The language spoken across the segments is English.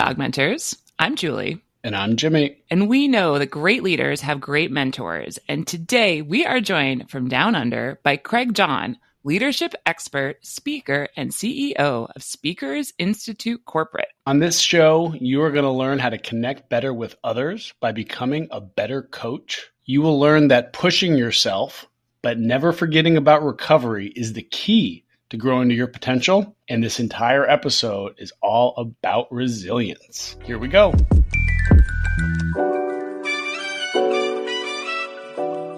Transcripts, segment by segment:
Augmenters. I'm Julie. And I'm Jimmy. And we know that great leaders have great mentors. And today we are joined from Down Under by Craig Johns, leadership expert, speaker, and CEO of Speakers Institute Corporate. On this show, you are going to learn how to connect better with others by becoming a better coach. You will learn that pushing yourself, but never forgetting about recovery is the key to grow into your potential. And this entire episode is all about resilience. Here we go.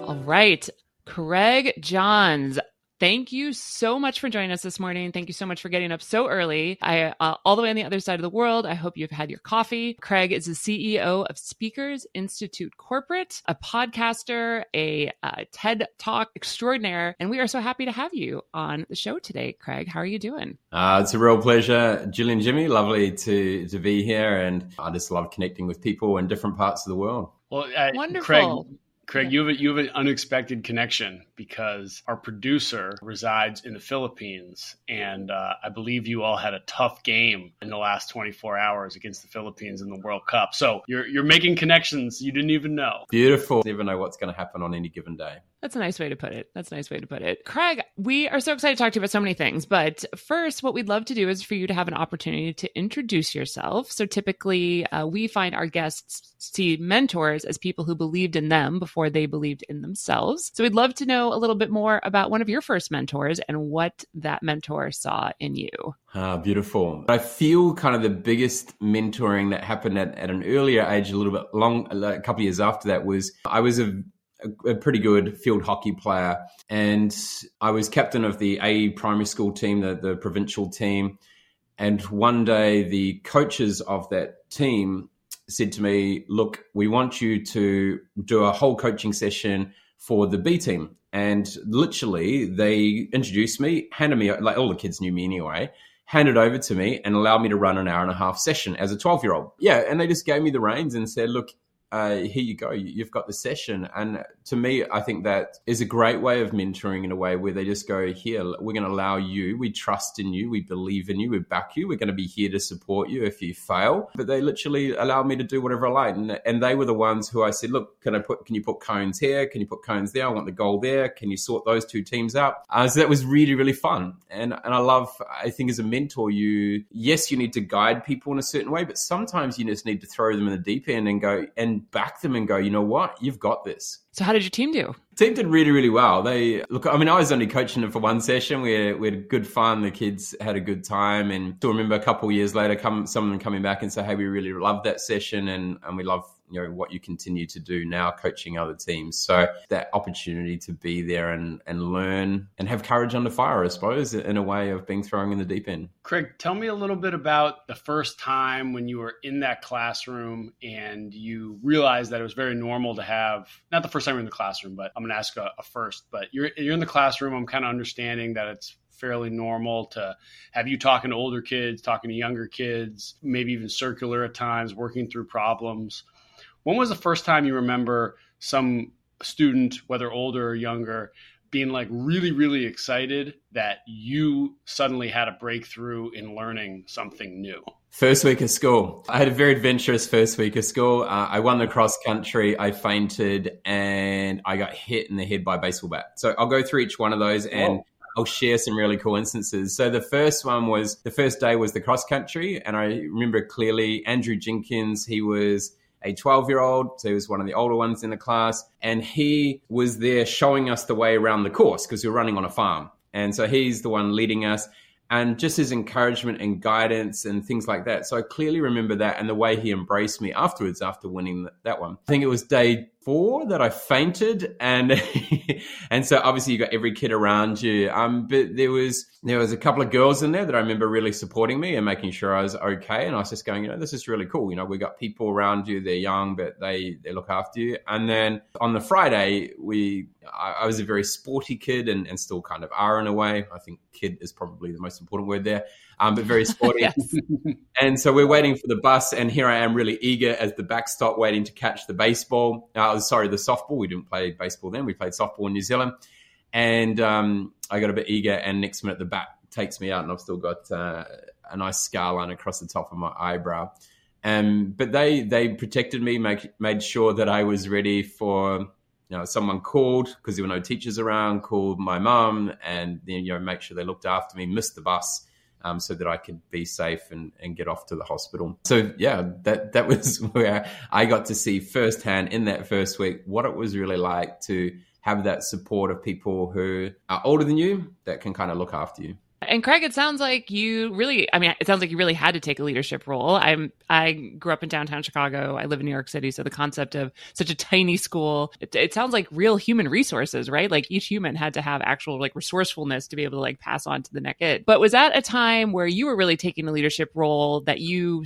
All right. Craig Johns, Thank you so much for joining us this morning. Thank you so much for getting up so early. I uh, all the way on the other side of the world. I hope you've had your coffee. Craig is the CEO of Speakers Institute Corporate, a podcaster, a uh, TED Talk extraordinaire, and we are so happy to have you on the show today, Craig. How are you doing? Uh, it's a real pleasure, Julie and Jimmy. Lovely to to be here, and I just love connecting with people in different parts of the world. Well, uh, Wonderful. Craig, Craig, you have a, you have an unexpected connection because our producer resides in the Philippines, and uh, I believe you all had a tough game in the last 24 hours against the Philippines in the World Cup. So you're you're making connections you didn't even know. Beautiful. Never know what's going to happen on any given day. That's a nice way to put it. That's a nice way to put it. Craig, we are so excited to talk to you about so many things. But first, what we'd love to do is for you to have an opportunity to introduce yourself. So typically, uh, we find our guests see mentors as people who believed in them before they believed in themselves. So we'd love to know a little bit more about one of your first mentors and what that mentor saw in you. Ah, beautiful. I feel kind of the biggest mentoring that happened at, at an earlier age, a little bit long, a couple of years after that was I was a a, pretty good field hockey player. And I was captain of the A primary school team, the, the provincial team. And one day, the coaches of that team said to me, Look, we want you to do a whole coaching session for the B team. And literally, they introduced me, handed me, like all the kids knew me anyway, handed over to me and allowed me to run an hour and a half session as a 12 year old. Yeah. And they just gave me the reins and said, Look, uh, here you go, you've got the session. And to me, I think that is a great way of mentoring in a way where they just go, here, we're going to allow you, we trust in you, we believe in you, we back you, we're going to be here to support you if you fail. But they literally allowed me to do whatever I like. And, and they were the ones who I said, look, can I put, can you put cones here? Can you put cones there? I want the goal there. Can you sort those two teams out? Uh, so that was really, really fun. And, and I love, I think as a mentor, you, yes, you need to guide people in a certain way, but sometimes you just need to throw them in the deep end and go and back them and go, you know what? You've got this. So, how did your team do? Team did really, really well. They look. I mean, I was only coaching them for one session. We had, we had good fun. The kids had a good time, and still remember a couple of years later, come some of them coming back and say, "Hey, we really loved that session, and and we love you know what you continue to do now coaching other teams. So that opportunity to be there and and learn and have courage under fire i suppose in a way of being thrown in the deep end. Craig tell me a little bit about the first time when you were in that classroom and you realized that it was very normal to have not the first time you're in the classroom but i'm going to ask a, a first but you're you're in the classroom. I'm kind of understanding that it's fairly normal to have you talking to older kids, talking to younger kids, maybe even circular at times, working through problems. When was the first time you remember some student, whether older or younger, being like really, really excited that you suddenly had a breakthrough in learning something new? First week of school. I had a very adventurous first week of school. Uh, I won the cross country. I fainted and I got hit in the head by a baseball bat. So I'll go through each one of those and Whoa. I'll share some really cool instances. So the first one was the first day was the cross country. And I remember clearly Andrew Jenkins, he was a 12 year old. So he was one of the older ones in the class. And he was there showing us the way around the course because we were running on a farm. And so he's the one leading us and just his encouragement and guidance and things like that. So I clearly remember that and the way he embraced me afterwards after winning that one. I think it was day four that I fainted, and and so obviously you got every kid around you. Um, but there was there was a couple of girls in there that I remember really supporting me and making sure I was okay. And I was just going, you know, this is really cool. You know, we got people around you. They're young, but they they look after you. And then on the Friday, we I, I was a very sporty kid and, and still kind of are in a way. I think kid is probably the most important word there um, but very sporty. and so we're waiting for the bus, and here I am, really eager as the backstop, waiting to catch the baseball. Uh, sorry, the softball. We didn't play baseball then. We played softball in New Zealand, and um, I got a bit eager. And next minute, the bat takes me out, and I've still got uh, a nice scar line across the top of my eyebrow. Um, but they they protected me, make, made sure that I was ready for you know someone called because there were no teachers around, called my mum, and then you know make sure they looked after me, missed the bus. Um, so that I could be safe and, and get off to the hospital. So yeah, that that was where I got to see firsthand in that first week what it was really like to have that support of people who are older than you that can kind of look after you. And Craig, it sounds like you really, I mean, it sounds like you really had to take a leadership role. I'm, I grew up in downtown Chicago. I live in New York City. So the concept of such a tiny school, it, it, sounds like real human resources, right? Like each human had to have actual like resourcefulness to be able to like pass on to the next kid. But was that a time where you were really taking a leadership role that you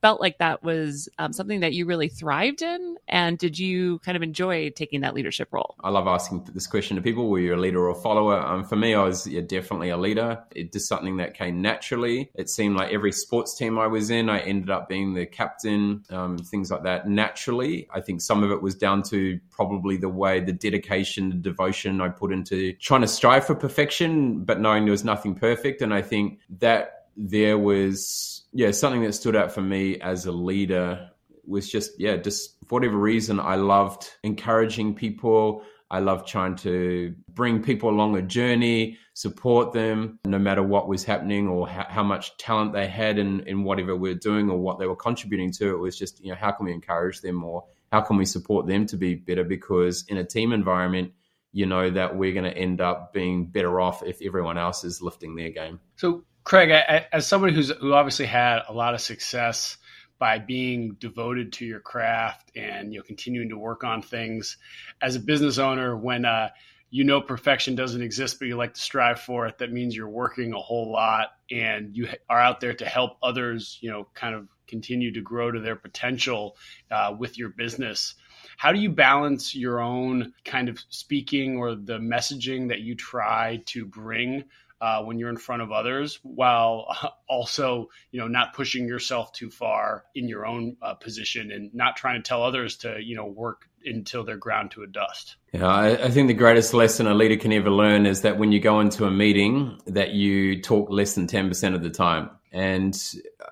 felt like that was um, something that you really thrived in? And did you kind of enjoy taking that leadership role? I love asking this question to people were you a leader or a follower? Um, for me, I was yeah, definitely a leader. It just something that came naturally. It seemed like every sports team I was in, I ended up being the captain, um, things like that naturally. I think some of it was down to probably the way, the dedication, the devotion I put into trying to strive for perfection, but knowing there was nothing perfect. And I think that there was yeah something that stood out for me as a leader was just yeah just for whatever reason i loved encouraging people. I loved trying to bring people along a journey support them no matter what was happening or how, how much talent they had in, in whatever we we're doing or what they were contributing to. It was just you know how can we encourage them or how can we support them to be better? Because in a team environment you know that we're going to end up being better off if everyone else is lifting their game. So Craig, I, as somebody who's who obviously had a lot of success by being devoted to your craft and you know continuing to work on things as a business owner when uh, you know perfection doesn't exist but you like to strive for it that means you're working a whole lot and you are out there to help others you know kind of continue to grow to their potential uh, with your business. How do you balance your own kind of speaking or the messaging that you try to bring uh, when you're in front of others, while also you know not pushing yourself too far in your own uh, position and not trying to tell others to you know work until they're ground to a dust. Yeah, I, I, think the greatest lesson a leader can ever learn is that when you go into a meeting, that you talk less than ten percent of the time. And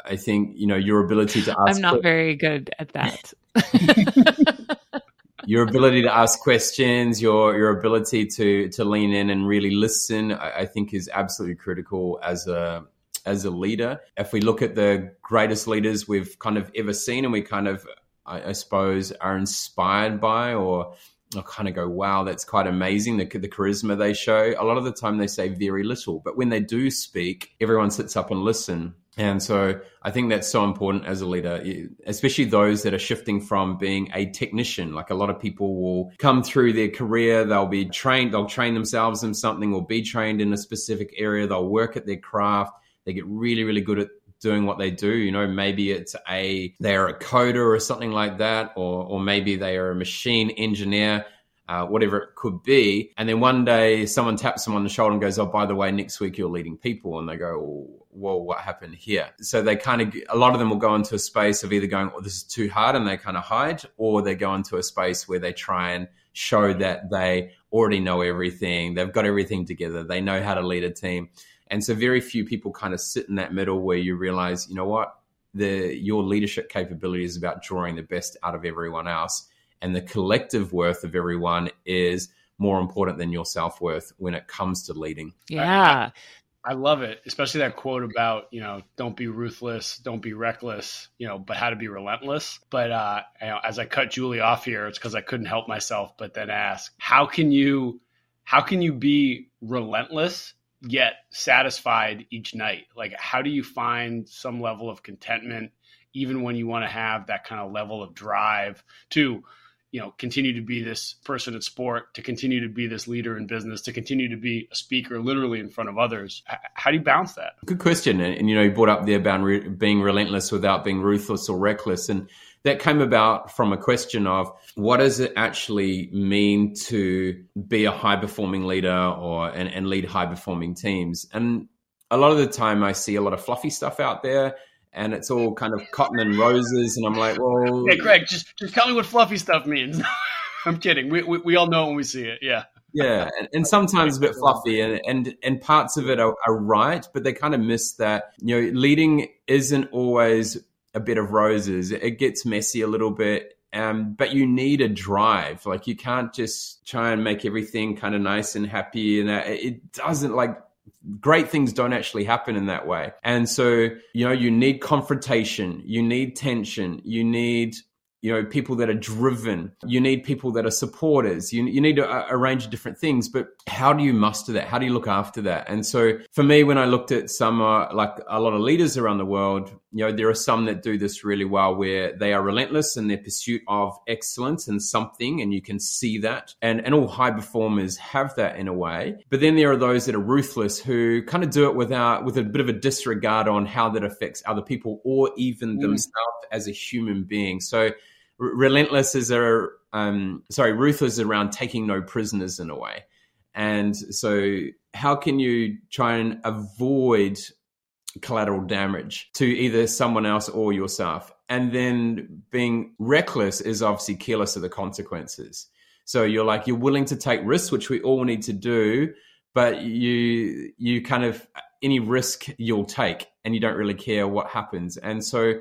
I think you know your ability to ask. I'm not very good at that. your ability to ask questions, your your ability to to lean in and really listen, I, I, think is absolutely critical as a as a leader. If we look at the greatest leaders we've kind of ever seen, and we kind of, I, I suppose, are inspired by or I kind of go, wow, that's quite amazing. The, the charisma they show. A lot of the time they say very little, but when they do speak, everyone sits up and listen. And so I think that's so important as a leader, especially those that are shifting from being a technician. Like a lot of people will come through their career, they'll be trained, they'll train themselves in something or be trained in a specific area, they'll work at their craft, they get really, really good at doing what they do. You know, maybe it's a they're a coder or something like that, or or maybe they are a machine engineer uh, whatever it could be. And then one day someone taps them on the shoulder and goes, Oh, by the way, next week you're leading people. And they go, Whoa, what happened here? So they kind of, a lot of them will go into a space of either going, Oh, this is too hard and they kind of hide, or they go into a space where they try and show that they already know everything. They've got everything together. They know how to lead a team. And so very few people kind of sit in that middle where you realize, you know what? The, your leadership capability is about drawing the best out of everyone else and the collective worth of everyone is more important than your self worth when it comes to leading. Yeah. I, I, love it, especially that quote about, you know, don't be ruthless, don't be reckless, you know, but how to be relentless. But uh, you know, as I cut Julie off here, it's because I couldn't help myself but then ask, how can you how can you be relentless yet satisfied each night? Like how do you find some level of contentment even when you want to have that kind of level of drive to you know continue to be this person in sport to continue to be this leader in business to continue to be a speaker literally in front of others. How do you balance that? Good question. And, and you know you brought up there about re- being relentless without being ruthless or reckless. And that came about from a question of what does it actually mean to be a high performing leader or and, and lead high performing teams? And a lot of the time i see a lot of fluffy stuff out there and it's all kind of cotton and roses. And I'm like, well, hey, Craig, just just tell me what fluffy stuff means. I'm kidding. We, we, we all know when we see it. Yeah. Yeah, and, and sometimes a bit fluffy, and and and parts of it are, are right, but they kind of miss that. You know, leading isn't always a bed of roses. It gets messy a little bit. Um, but you need a drive. Like you can't just try and make everything kind of nice and happy. And that. it doesn't like great things don't actually happen in that way. And so, you know, you need confrontation, you need tension, you need you know people that are driven. You need people that are supporters. You, you need a, a, range of different things but how do you muster that? How do you look after that? And so for me when i looked at some uh, like a lot of leaders around the world you know there are some that do this really well where they are relentless in their pursuit of excellence and something and you can see that. And and all high performers have that in a way. But then there are those that are ruthless who kind of do it without with a bit of a disregard on how that affects other people or even mm. themselves as a human being. So relentless is a um, sorry, ruthless around taking no prisoners in a way. And so, how can you try and avoid collateral damage to either someone else or yourself? And then being reckless is obviously careless of the consequences. So you're like you're willing to take risks, which we all need to do, but you you kind of any risk you'll take, and you don't really care what happens. And so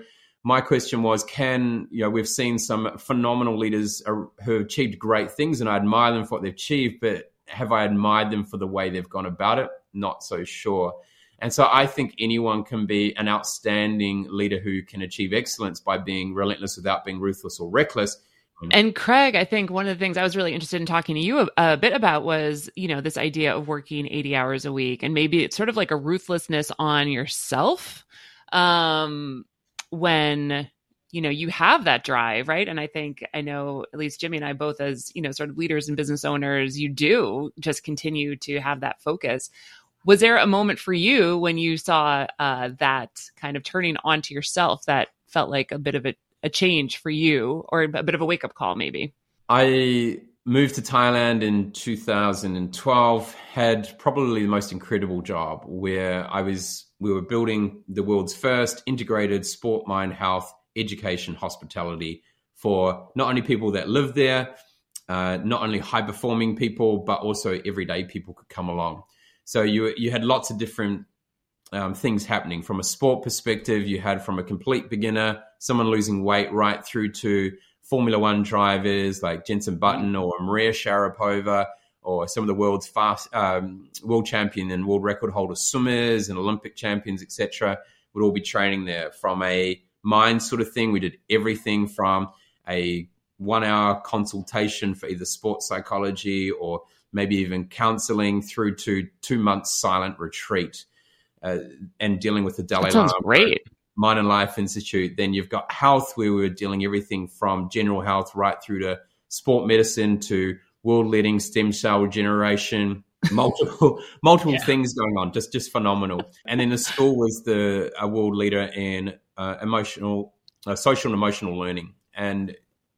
my question was can you know we've seen some phenomenal leaders who have achieved great things and i admire them for what they've achieved but have i admired them for the way they've gone about it? Not so sure. And so i think anyone can be an outstanding leader who can achieve excellence by being relentless without being ruthless or reckless. And Craig, I think one of the things I was really interested in talking to you a, a, bit about was, you know, this idea of working 80 hours a week and maybe it's sort of like a ruthlessness on yourself. Um, when you know you have that drive right? And i think i know at least jimmy and i both as you know sort of leaders and business owners you do just continue to have that focus. Was there a moment for you when you saw uh, that kind of turning onto yourself that felt like a bit of a, a change for you or a bit of a wake-up call maybe? I moved to thailand in 2012 had probably the most incredible job where i was we were building the world's first integrated sport, mind, health, education, hospitality for not only people that live there, uh, not only high performing people, but also everyday people could come along. So you you had lots of different um, things happening from a sport perspective. You had from a complete beginner, someone losing weight, right through to Formula One drivers like Jenson Button or Maria Sharapova or some of the world's fast um, world champion and world record holder swimmers and Olympic champions, etc., would all be training there. From a mind sort of thing, we did everything from a one-hour consultation for either sports psychology or maybe even counseling through to two months silent retreat uh, and dealing with the Dalai Lama. Great. Mind and Life Institute. Then you've got health, where we were dealing everything from general health right through to sport medicine to world leading stem cell generation, multiple multiple yeah. things going on, just just phenomenal. And then the school was the a world leader in uh, emotional, uh, social and emotional learning, and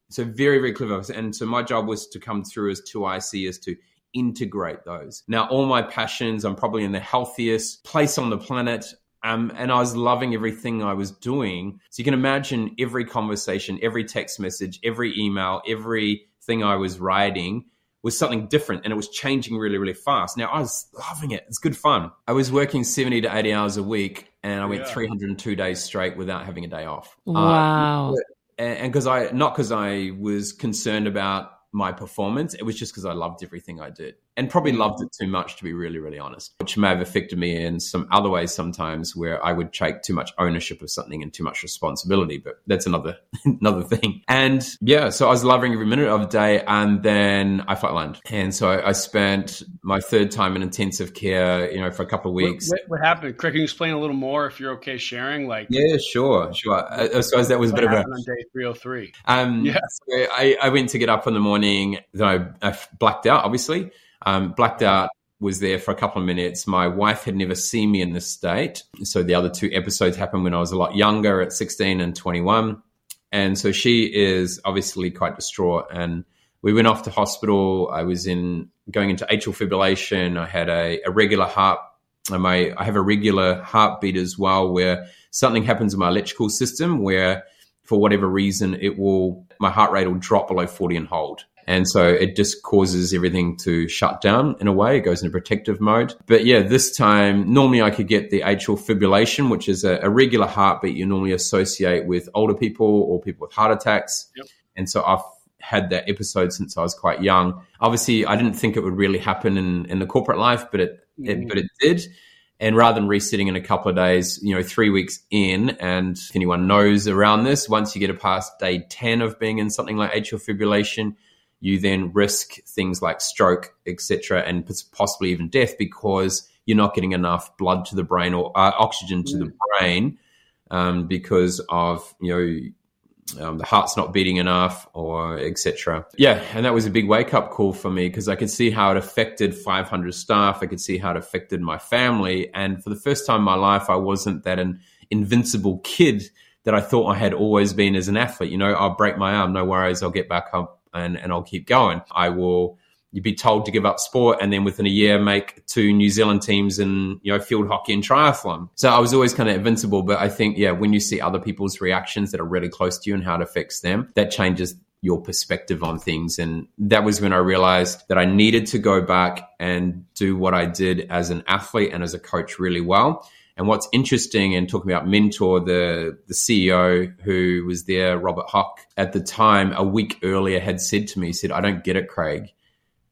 so very very clever. And so my job was to come through as two IC as to integrate those. Now all my passions, I'm probably in the healthiest place on the planet. Um, and I was loving everything I was doing. So you can imagine every conversation, every text message, every email, everything I was writing was something different and it was changing really, really fast. Now I was loving it. It's good fun. I was working 70 to 80 hours a week and I went yeah. 302 days straight without having a day off. Wow. Uh, and because I, not because I was concerned about my performance. It was just because I loved everything I did and probably mm. loved it too much, to be really, really honest, which may have affected me in some other ways sometimes where I would take too much ownership of something and too much responsibility. But that's another another thing. And yeah, so I was loving every minute of the day, and then I flatlined, and so I, I spent my third time in intensive care, you know, for a couple of weeks. What, what, what happened? Craig, can you explain a little more if you're okay sharing? Like, yeah, sure, sure. I, I suppose that was a bit of a on day 303. Um, yeah, so I, I went to get up in the morning. Then I, I blacked out, obviously. Um, blacked out was there for a couple of minutes. My wife had never seen me in this state. So the other two episodes happened when I was a lot younger at 16 and 21. And so she is obviously quite distraught. And we went off to hospital. I was in going into atrial fibrillation. I had a, a regular heart. My, I have a regular heartbeat as well, where something happens in my electrical system where for whatever reason, it will, my heart rate will drop below 40 and hold And so it just causes everything to shut down in a way. It goes into protective mode. But yeah, this time, normally I could get the atrial fibrillation, which is a, a regular heartbeat you normally associate with older people or people with heart attacks. Yep. And so I've had that episode since I was quite young. Obviously, I didn't think it would really happen in, in the corporate life, but it, mm. it but it did. And rather than resetting in a couple of days, you know, three weeks in, and if anyone knows around this, once you get past day 10 of being in something like atrial fibrillation, you then risk things like stroke, etc., and possibly even death because you're not getting enough blood to the brain or uh, oxygen to mm. the brain um, because of you know um, the heart's not beating enough or etc yeah and that was a big wake up call for me because i could see how it affected 500 staff i could see how it affected my family and for the first time in my life i wasn't that an invincible kid that i thought i had always been as an athlete you know i'll break my arm no worries i'll get back up and, and i'll keep going i will you'd be told to give up sport and then within a year make two New Zealand teams in, you know, field hockey and triathlon. So I was always kind of invincible. But I think, yeah, when you see other people's reactions that are really close to you and how it affects them, that changes your perspective on things. And that was when I realized that I needed to go back and do what I did as an athlete and as a coach really well. And what's interesting and talking about mentor, the the CEO who was there, Robert Hock, at the time, a week earlier had said to me, he said, I don't get it, Craig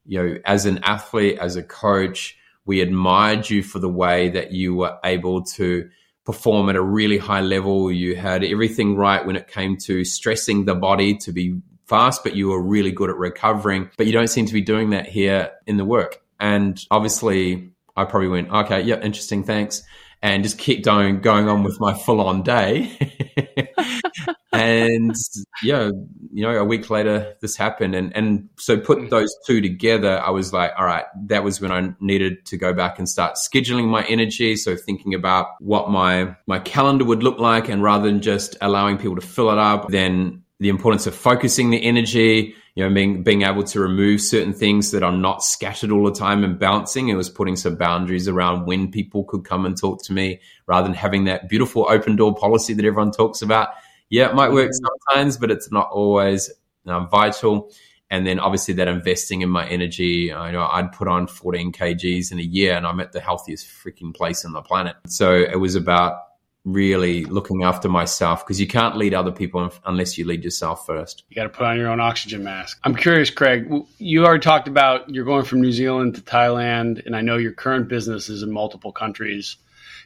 you know, as an athlete, as a coach, we admired you for the way that you were able to perform at a really high level. You had everything right when it came to stressing the body to be fast, but you were really good at recovering. But you don't seem to be doing that here in the work. And obviously, I probably went, okay, yeah, interesting, thanks. And just keep going, going on with my full on day. and yeah, you know, a week later, this happened, and and so put mm. those two together, I was like, all right, that was when I needed to go back and start scheduling my energy. So thinking about what my my calendar would look like, and rather than just allowing people to fill it up, then the importance of focusing the energy, you know, being being able to remove certain things that are not scattered all the time and bouncing. It was putting some boundaries around when people could come and talk to me, rather than having that beautiful open door policy that everyone talks about yeah, it might work sometimes, but it's not always um, vital. And then obviously that investing in my energy, I know I'd put on 14 kgs in a year and I'm at the healthiest freaking place on the planet. So it was about really looking after myself because you can't lead other people unless you lead yourself first. You got to put on your own oxygen mask. I'm curious, Craig, you already talked about you're going from New Zealand to Thailand, and I know your current business is in multiple countries.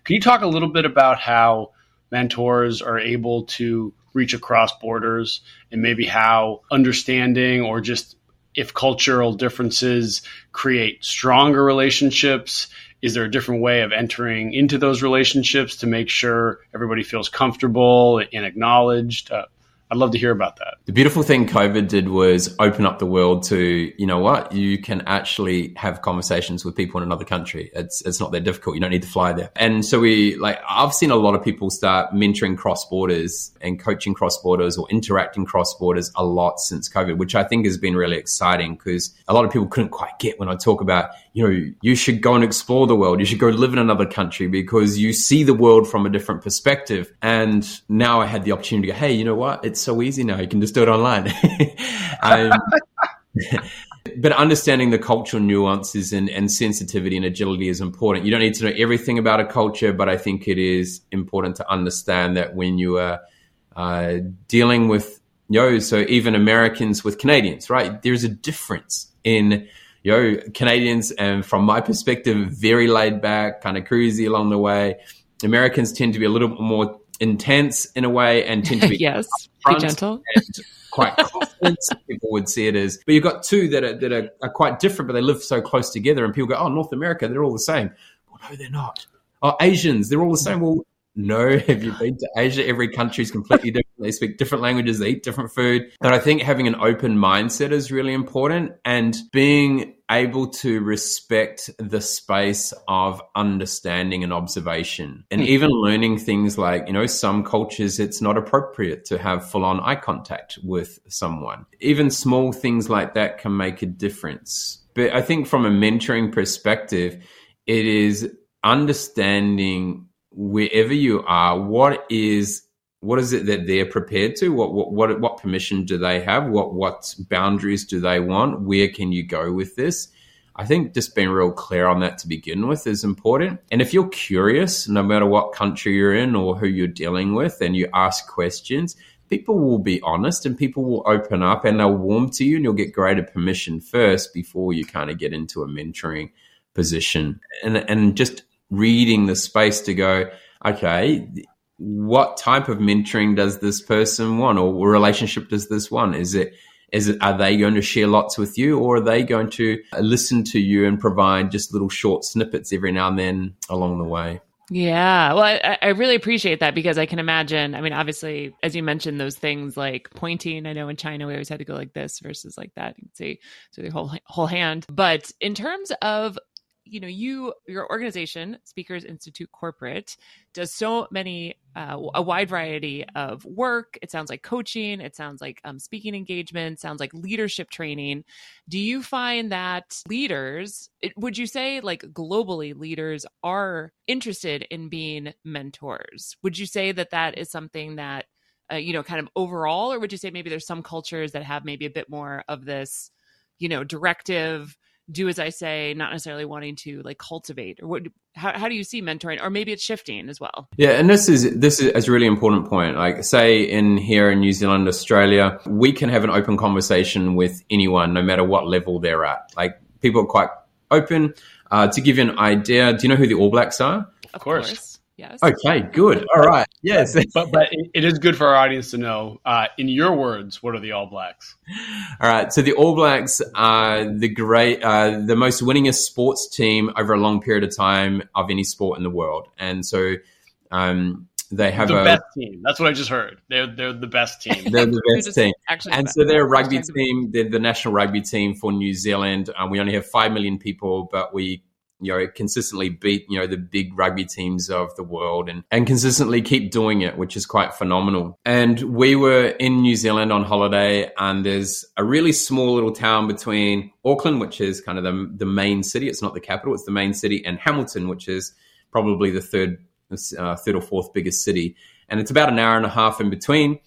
Can you talk a little bit about how mentors are able to reach across borders and maybe how understanding or just if cultural differences create stronger relationships is there a different way of entering into those relationships to make sure everybody feels comfortable and acknowledged? Uh, I'd love to hear about that. The beautiful thing COVID did was open up the world to, you know what, you can actually have conversations with people in another country. It's it's not that difficult. You don't need to fly there. And so we like I've seen a lot of people start mentoring cross borders and coaching cross borders or interacting cross borders a lot since COVID, which I think has been really exciting because a lot of people couldn't quite get when I talk about, you know, you should go and explore the world. You should go live in another country because you see the world from a different perspective. And now I had the opportunity to go, hey, you know what? It's it's so easy now. You can just do it online. um, but understanding the cultural nuances and, and sensitivity and agility is important. You don't need to know everything about a culture, but I think it is important to understand that when you are uh, dealing with, you know, so even Americans with Canadians, right? There's a difference in, you know, Canadians, and from my perspective, very laid back, kind of cruisy along the way. Americans tend to be a little bit more intense in a way and tend to be yes, be gentle and quite confident. people would see it as, but you've got two that are that are, are, quite different, but they live so close together, and people go, "Oh, North America, they're all the same." Well, no, they're not. Oh, Asians, they're all the same. Well, no, have you been to Asia? Every country is completely different. They speak different languages, they eat different food. But I think having an open mindset is really important and being able to respect the space of understanding and observation and mm-hmm. even learning things like, you know, some cultures it's not appropriate to have full on eye contact with someone. Even small things like that can make a difference. But I think from a mentoring perspective, it is understanding wherever you are, what is what is it that they're prepared to? What what what what permission do they have? What what boundaries do they want? Where can you go with this? I think just being real clear on that to begin with is important. And if you're curious, no matter what country you're in or who you're dealing with, and you ask questions, people will be honest and people will open up and they'll warm to you and you'll get greater permission first before you kind of get into a mentoring position. And and just reading the space to go, okay, what type of mentoring does this person want or relationship does this want? Is it is it are they going to share lots with you or are they going to listen to you and provide just little short snippets every now and then along the way? Yeah. Well, I, I, really appreciate that because I can imagine. I mean, obviously, as you mentioned, those things like pointing. I know in China we always had to go like this versus like that. You can see so the whole whole hand. But in terms of you know you your organization speakers institute corporate does so many uh, a wide variety of work. It sounds like coaching. It sounds like um, speaking engagement. Sounds like leadership training. Do you find that leaders it, would you say like globally leaders are interested in being mentors? Would you say that that is something that uh, you know kind of overall or would you say maybe there's some cultures that have maybe a bit more of this you know directive do as I say, not necessarily wanting to like cultivate or what how, how do you see mentoring or maybe it's shifting as well? Yeah, and this is this is a really important point. Like say in here in New Zealand, Australia, we can have an open conversation with anyone no matter what level they're at. Like people are quite open. Uh, to give you an idea, do you know who the All Blacks are? Of course. Yes. Okay, good. All right. Yes. but but it is good for our audience to know. Uh, in your words, what are the All Blacks? All right. So the All Blacks are the great, uh, the most winningest sports team over a long period of time of any sport in the world, and so. Um, they have the a, best team. That's what I just heard. They're they're the best team. they're the best team. Actually, and so they're a rugby team. They're the national rugby team for New Zealand. Um, we only have five million people, but we you know, consistently beat, you know, the big rugby teams of the world and, and consistently keep doing it, which is quite phenomenal. And we were in New Zealand on holiday and there's a really small little town between Auckland, which is kind of the, the main city. It's not the capital, it's the main city and Hamilton, which is probably the third, uh, third or fourth biggest city. And it's about an hour and a half in between.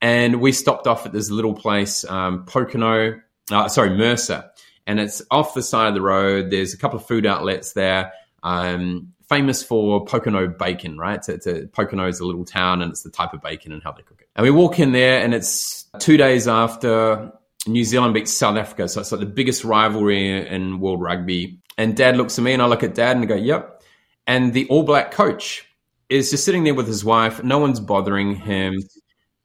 And we stopped off at this little place, um, Pokeno, uh, sorry, Mercer and it's off the side of the road. There's a couple of food outlets there. Um, famous for Pokeno bacon, right? It's, it's a, Pokeno is a little town and it's the type of bacon and how they cook it. And we walk in there and it's two days after New Zealand beats South Africa. So it's like the biggest rivalry in world rugby. And dad looks at me and I look at dad and I go, yep. And the all black coach is just sitting there with his wife. No one's bothering him.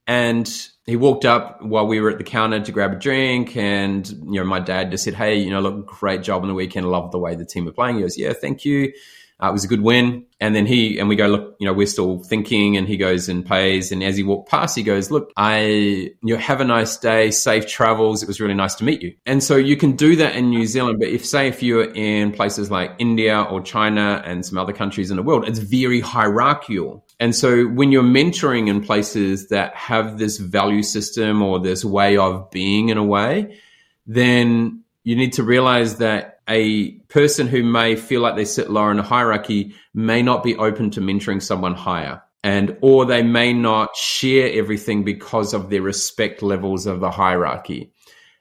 And he walked up while we were at the counter to grab a drink, and you know, my dad just said, "Hey, you know, look, great job on the weekend. Love the way the team are playing." He goes, "Yeah, thank you." Uh, it was a good win. And then he and we go, look, you know, we're still thinking. And he goes and pays. And as he walked past, he goes, look, I, you know, have a nice day, safe travels. It was really nice to meet you. And so you can do that in New Zealand. But if, say, if you're in places like India or China and some other countries in the world, it's very hierarchical. And so when you're mentoring in places that have this value system or this way of being in a way, then you need to realize that a person who may feel like they sit lower in a hierarchy may not be open to mentoring someone higher. And or they may not share everything because of their respect levels of the hierarchy.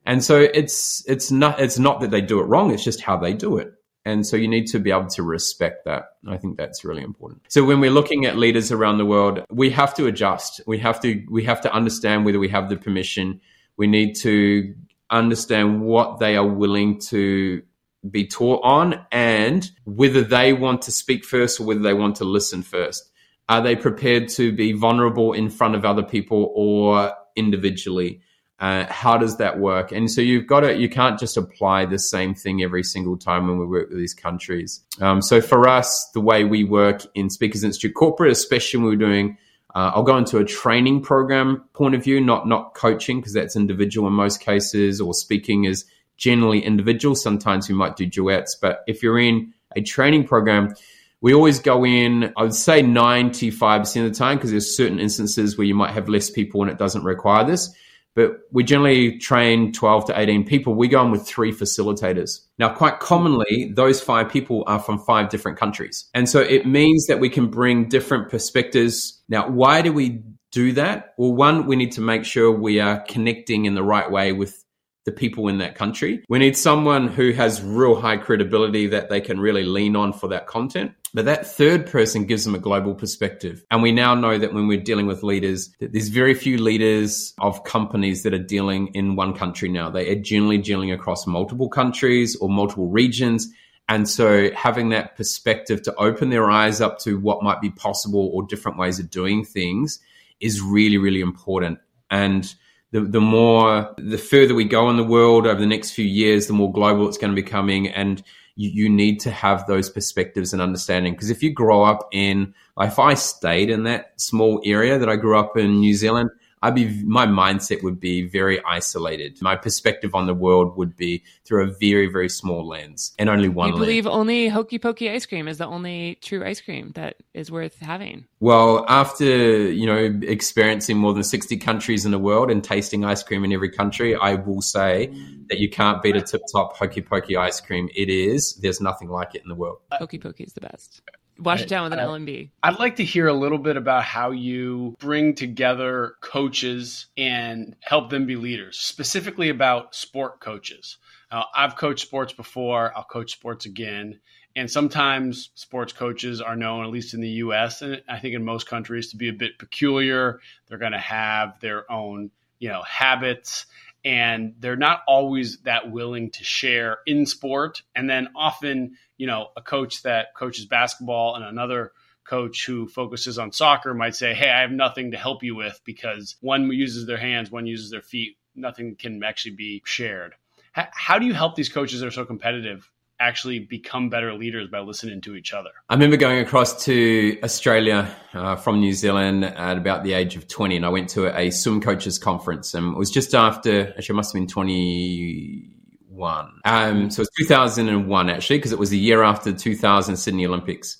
And so it's it's not it's not that they do it wrong it's just how they do it and so you need to be able to respect that. I think that's really important. So when we're looking at leaders around the world, we have to adjust. We have to we have to understand whether we have the permission. We need to understand what they are willing to be taught on and whether they want to speak first or whether they want to listen first. Are they prepared to be vulnerable in front of other people or individually? Uh, how does that work? And so you've got to, you can't just apply the same thing every single time when we work with these countries. Um, so for us, the way we work in Speakers Institute Corporate, especially when we're doing, uh, I'll go into a training program point of view, not not coaching because that's individual in most cases, or speaking is generally individual. Sometimes we might do duets, but if you're in a training program, we always go in, I would say 95% of the time, because there's certain instances where you might have less people and it doesn't require this but we generally train 12 to 18 people. We go in with three facilitators. Now, quite commonly, those five people are from five different countries. And so it means that we can bring different perspectives. Now, why do we do that? Well, one, we need to make sure we are connecting in the right way with the people in that country. We need someone who has real high credibility that they can really lean on for that content. But that third person gives them a global perspective. And we now know that when we're dealing with leaders, that there's very few leaders of companies that are dealing in one country now. They are generally dealing across multiple countries or multiple regions. And so having that perspective to open their eyes up to what might be possible or different ways of doing things is really, really important. And the, the more, the further we go in the world over the next few years, the more global it's going to be becoming. And you, you need to have those perspectives and understanding. Because if you grow up in, like if I stayed in that small area that I grew up in New Zealand, I'd be my mindset would be very isolated. My perspective on the world would be through a very very small lens and only one. You believe lens. only Hokey Pokey ice cream is the only true ice cream that is worth having. Well, after you know experiencing more than sixty countries in the world and tasting ice cream in every country, I will say that you can't beat a tip top Hokey Pokey ice cream. It is. There's nothing like it in the world. Hokey Pokey is the best. Wash it down with an L&P. I'd like to hear a little bit about how you bring together coaches and help them be leaders, specifically about sport coaches. Uh, I've coached sports before, I'll coach sports again. And sometimes sports coaches are known, at least in the US, and I think in most countries, to be a bit peculiar. They're going to have their own, you know, habits and they're not always that willing to share in sport. And then often, you know, a coach that coaches basketball and another coach who focuses on soccer might say, Hey, I have nothing to help you with because one uses their hands, one uses their feet. Nothing can actually be shared. How do you help these coaches that are so competitive actually become better leaders by listening to each other. I remember going across to Australia uh, from New Zealand at about the age of 20, and I went to a swim coaches conference, and it was just after, actually, it must have been 21. Um, so it was 2001, actually, because it was the year after the 2000 Sydney Olympics.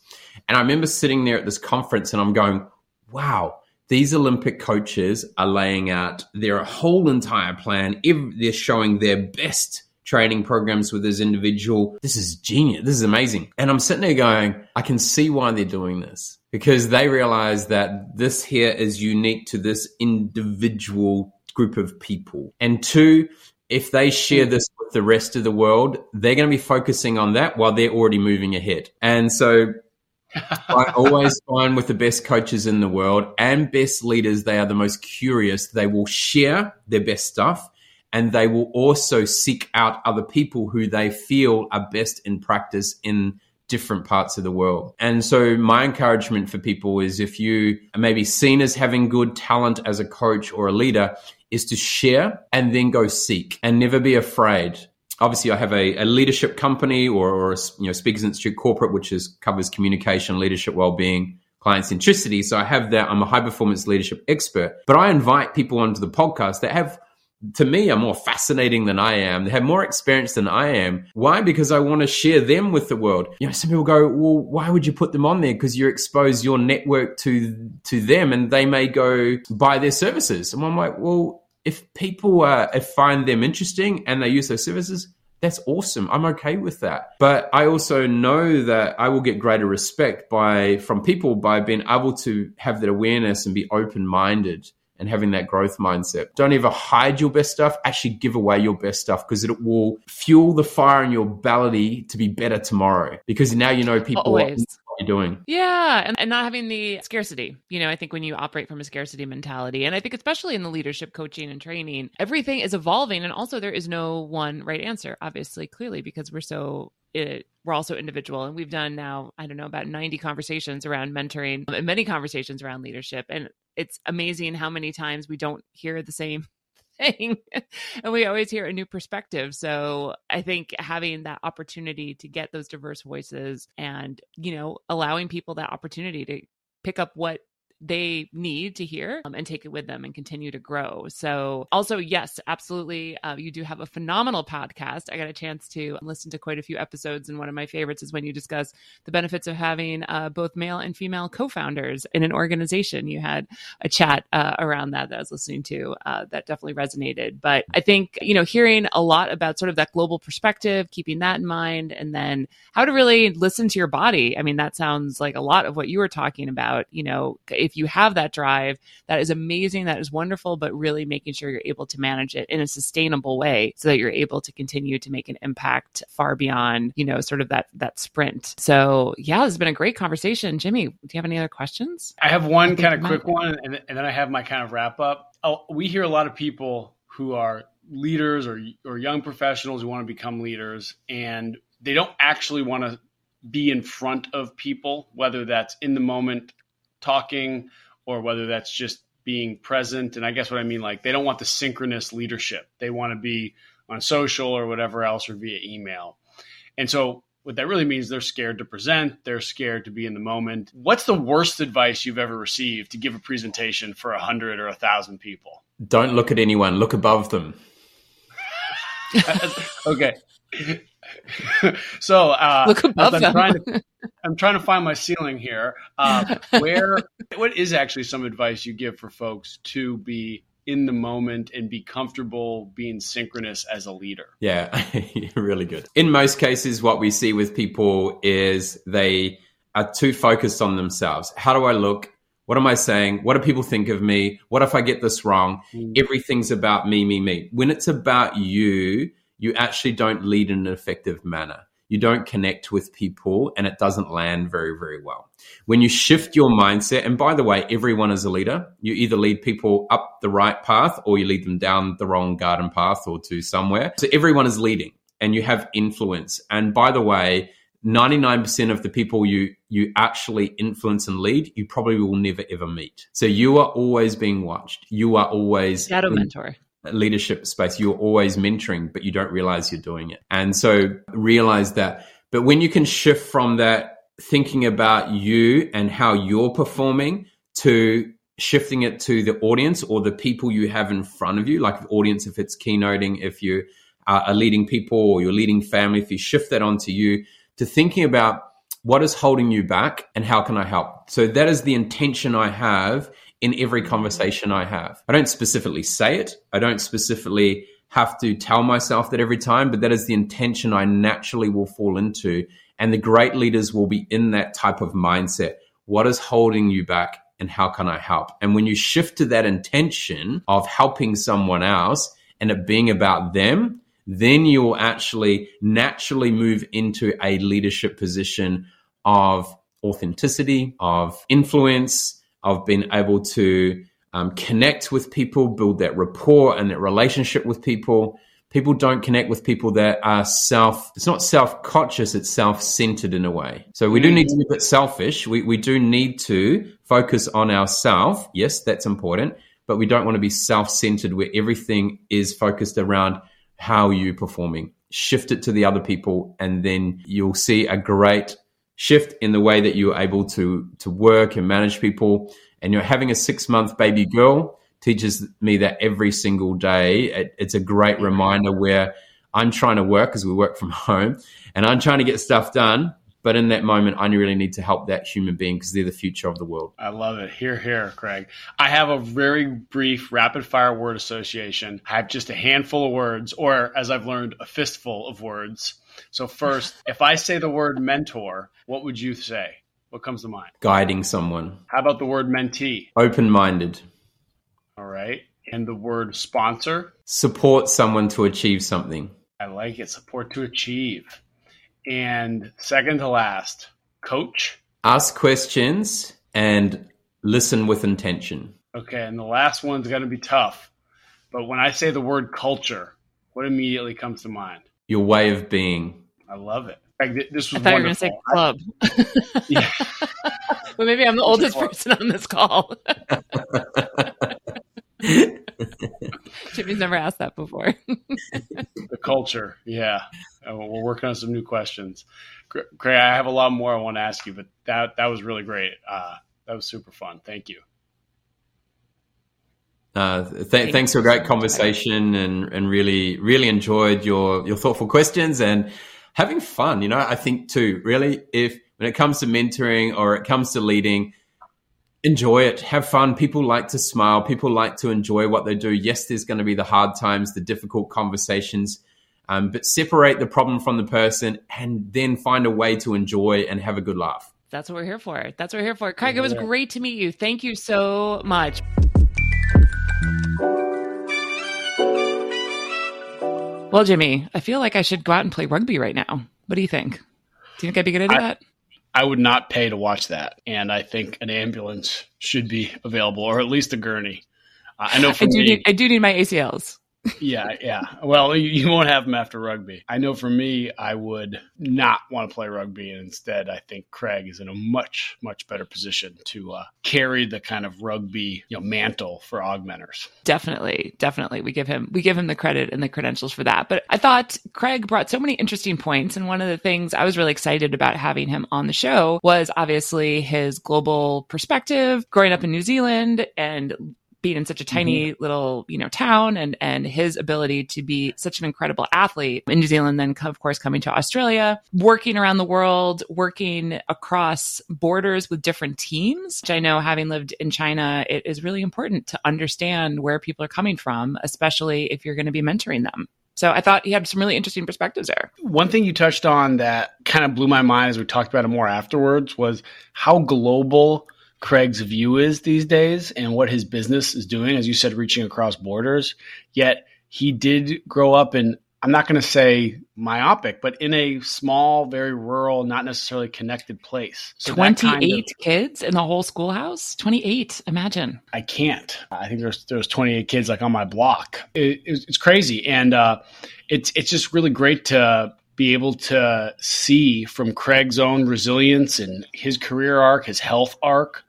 And I remember sitting there at this conference, and I'm going, wow. These Olympic coaches are laying out their whole entire plan. They're showing their best training programs with this individual. This is genius. This is amazing. And I'm sitting there going, I can see why they're doing this because they realize that this here is unique to this individual group of people. And two, if they share this with the rest of the world, they're going to be focusing on that while they're already moving ahead. And so I always find with the best coaches in the world and best leaders, they are the most curious. They will share their best stuff and they will also seek out other people who they feel are best in practice in different parts of the world. And so my encouragement for people is if you are maybe seen as having good talent as a coach or a leader is to share and then go seek and never be afraid. Obviously, I have a, a leadership company or, or a, you know Speakers Institute corporate, which is covers communication, leadership, well-being, client centricity. So I have that. I'm a high performance leadership expert, but I invite people onto the podcast that have to me are more fascinating than I am. They have more experience than I am. Why? Because I want to share them with the world. You know, some people go, well, why would you put them on there? Because you expose your network to to them and they may go buy their services. And I'm like, well, if people uh, find them interesting and they use those services, that's awesome. I'm okay with that. But I also know that I will get greater respect by from people by being able to have that awareness and be open minded and having that growth mindset. Don't ever hide your best stuff. Actually, give away your best stuff because it will fuel the fire in your belly to be better tomorrow. Because now you know people Always. what you're doing. Yeah, and, and not having the scarcity. You know, I think when you operate from a scarcity mentality, and I think especially in the leadership coaching and training, everything is evolving, and also there is no one right answer. Obviously, clearly, because we're so it, we're also individual and we've done now i don't know about 90 conversations around mentoring and many conversations around leadership and it's amazing how many times we don't hear the same thing and we always hear a new perspective. So i think having that opportunity to get those diverse voices and you know allowing people that opportunity to pick up what they need to hear um, and take it with them and continue to grow. So, also, yes, absolutely. Uh, you do have a phenomenal podcast. I got a chance to listen to quite a few episodes, and one of my favorites is when you discuss the benefits of having uh, both male and female co founders in an organization. You had a chat uh, around that that I was listening to uh, that definitely resonated. But I think, you know, hearing a lot about sort of that global perspective, keeping that in mind, and then how to really listen to your body. I mean, that sounds like a lot of what you were talking about. You know, if you have that drive, that is amazing. That is wonderful, but really making sure you're able to manage it in a sustainable way so that you're able to continue to make an impact far beyond, you know, sort of that, that sprint. So yeah, this has been a great conversation. Jimmy, do you have any other questions? I have one kind of quick one and, and then I have my kind of wrap up. Oh, we hear a lot of people who are leaders or, or young professionals who want to become leaders and they don't actually want to be in front of people, whether that's in the moment talking or whether that's just being present. And I guess what I mean, like they don't want the synchronous leadership. They want to be on social or whatever else or via email. And so what that really means they're scared to present, they're scared to be in the moment. What's the worst advice you've ever received to give a presentation for a hundred or a thousand people? Don't look at anyone, look above them. okay. So uh, look above I'm them. Trying to, I'm trying to find my ceiling here. Uh, where what is actually some advice you give for folks to be in the moment and be comfortable being synchronous as a leader? Yeah, really good. In most cases, what we see with people is they are too focused on themselves. How do I look? What am I saying? What do people think of me? What if I get this wrong? Mm. Everything's about me, me, me. When it's about you, you actually don't lead in an effective manner. You don't connect with people and it doesn't land very, very well. When you shift your mindset, and by the way, everyone is a leader. You either lead people up the right path or you lead them down the wrong garden path or to somewhere. So everyone is leading and you have influence. And by the way, 99% of the people you you actually influence and lead, you probably will never ever meet. So you are always being watched. You are always shadow mentor leadership space, you're always mentoring, but you don't realize you're doing it. And so realize that. But when you can shift from that thinking about you and how you're performing to shifting it to the audience or the people you have in front of you, like the audience, if it's keynoting, if you are leading people or you're leading family, if you shift that onto you to thinking about what is holding you back and how can I help? So that is the intention I have in every conversation I have. I don't specifically say it. I don't specifically have to tell myself that every time, but that is the intention I naturally will fall into. And the great leaders will be in that type of mindset. What is holding you back and how can I help? And when you shift to that intention of helping someone else and it being about them, then you will actually naturally move into a leadership position of authenticity, of influence, of been able to um, connect with people, build that rapport and that relationship with people. People don't connect with people that are self, it's not self conscious, it's self centered in a way. So we do need to be a bit selfish. We, we do need to focus on ourself. Yes, that's important, but we don't want to be self centered where everything is focused around how you're performing. Shift it to the other people, and then you'll see a great shift in the way that you're able to to work and manage people. And you're having a six month baby girl teaches me that every single day. It, it's a great reminder where I'm trying to work because we work from home, and I'm trying to get stuff done. But in that moment, I really need to help that human being because they're the future of the world. I love it. Hear, hear, Craig. I have a very brief rapid fire word association. I have just a handful of words, or as I've learned, a fistful of words. So, first, if I say the word mentor, what would you say? What comes to mind? Guiding someone. How about the word mentee? Open minded. All right. And the word sponsor? Support someone to achieve something. I like it. Support to achieve. And second to last, coach. Ask questions and listen with intention. Okay. And the last one's going to be tough. But when I say the word culture, what immediately comes to mind? Your way of being. I love it. This was I thought wonderful. you were going to say club. yeah. well, maybe I'm the oldest person on this call. Jimmy's never asked that before. the culture, yeah. Uh, we're working on some new questions. Craig, I have a lot more I want to ask you, but that that was really great. Uh, that was super fun. Thank you. Uh, th- thanks for a great conversation and, and really, really enjoyed your, your thoughtful questions and having fun. You know, I think too, really, if when it comes to mentoring or it comes to leading, enjoy it, have fun. People like to smile, people like to enjoy what they do. Yes, there's going to be the hard times, the difficult conversations, um, but separate the problem from the person and then find a way to enjoy and have a good laugh. That's what we're here for. That's what we're here for. Craig, it was great to meet you. Thank you so much. Well, Jimmy, I feel like I should go out and play rugby right now. What do you think? Do you think I'd be good at I, that? I would not pay to watch that, and I think an ambulance should be available, or at least a gurney. I know for I do me, need I do need my ACLs yeah, yeah. Well, you, you, won't have them after rugby. I know for me, I would not want to play rugby, and instead, I think Craig is in a much, much better position to uh, carry the kind of rugby you know mantle for augmenters. Definitely, definitely, we give him we give him the credit and the credentials for that. But I thought Craig brought so many interesting points, and one of the things I was really excited about having him on the show was obviously his global perspective, growing up in New Zealand and being in such a tiny mm-hmm. little, you know, town and, and his ability to be such an incredible athlete in New Zealand, then of course coming to Australia, working around the world, working across borders with different teams, which I know having lived in China, it is really important to understand where people are coming from, especially if you're going to be mentoring them. So I thought he had some really interesting perspectives there. One thing you touched on that kind of blew my mind as we talked about it more afterwards was how global Craig's view is these days and what his business is doing, as you said, reaching across borders. Yet he did grow up in, I'm not going to say myopic, but in a small, very rural, not necessarily connected place. So 28 kind of, kids in the whole schoolhouse? 28, imagine. I can't. I think there's, there's 28 kids like on my block. It, it's, it's crazy. And uh, it's, it's just really great to be able to see from Craig's own resilience and his career arc, his health arc,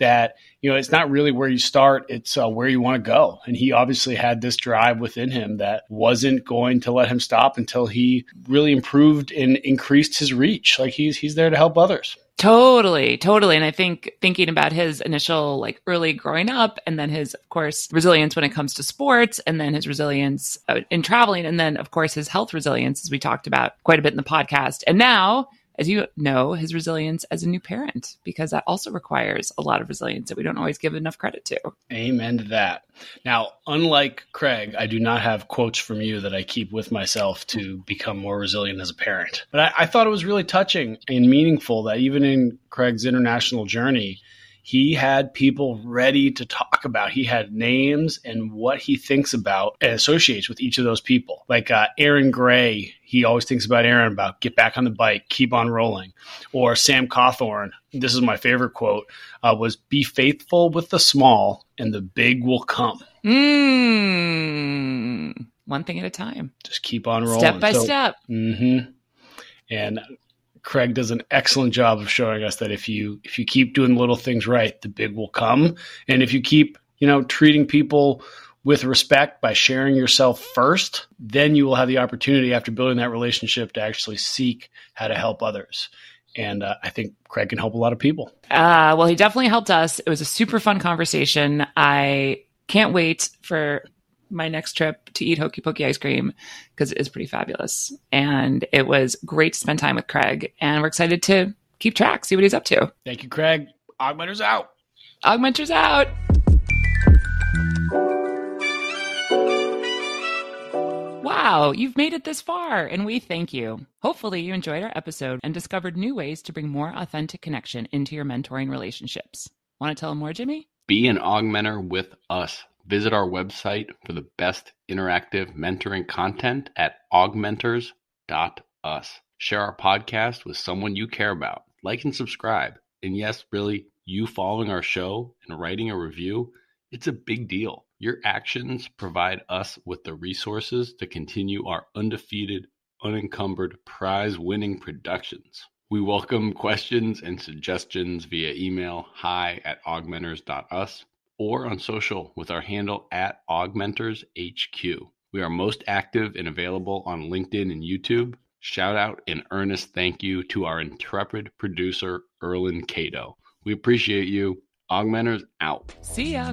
that you know it's not really where you start it's uh, where you want to go and he obviously had this drive within him that wasn't going to let him stop until he really improved and increased his reach like he's he's there to help others Totally, totally. And I think thinking about his initial, like early growing up, and then his, of course, resilience when it comes to sports, and then his resilience uh, in traveling, and then, of course, his health resilience, as we talked about quite a bit in the podcast. And now as you know, his resilience as a new parent, because that also requires a lot of resilience that we don't always give enough credit to. Amen to that. Now, unlike Craig, I do not have quotes from you that I keep with myself to become more resilient as a parent. But I, I thought it was really touching and meaningful that even in Craig's international journey, he had people ready to talk about. He had names and what he thinks about and associates with each of those people. Like uh, Aaron Gray, he always thinks about Aaron about get back on the bike, keep on rolling. Or Sam Cawthorn, this is my favorite quote, uh, was be faithful with the small and the big will come. Mm, one thing at a time. Just keep on rolling. Step by so, step. Mm-hmm. And Craig does an excellent job of showing us that if you if you keep doing little things right, the big will come. And if you keep, you know, treating people with respect by sharing yourself first, then you will have the opportunity after building that relationship to actually seek how to help others. And uh, I think Craig can help a lot of people. Uh, well, he definitely helped us. It was a super fun conversation. I can't wait for my next trip to eat Hokey Pokey ice cream because it is pretty fabulous. And it was great to spend time with Craig. And we're excited to keep track, see what he's up to. Thank you, Craig. Augmenters out. Augmenters out. Wow, you've made it this far, and we thank you. Hopefully, you enjoyed our episode and discovered new ways to bring more authentic connection into your mentoring relationships. Want to tell them more, Jimmy? Be an augmenter with us. Visit our website for the best interactive mentoring content at augmenters.us. Share our podcast with someone you care about. Like and subscribe. And yes, really, you following our show and writing a review, it's a big deal. Your actions provide us with the resources to continue our undefeated, unencumbered, prize winning productions. We welcome questions and suggestions via email hi at augmenters.us or on social with our handle at AugmentersHQ. We are most active and available on LinkedIn and YouTube. Shout out and earnest thank you to our intrepid producer, Erlin Cato. We appreciate you. Augmenters out. See ya.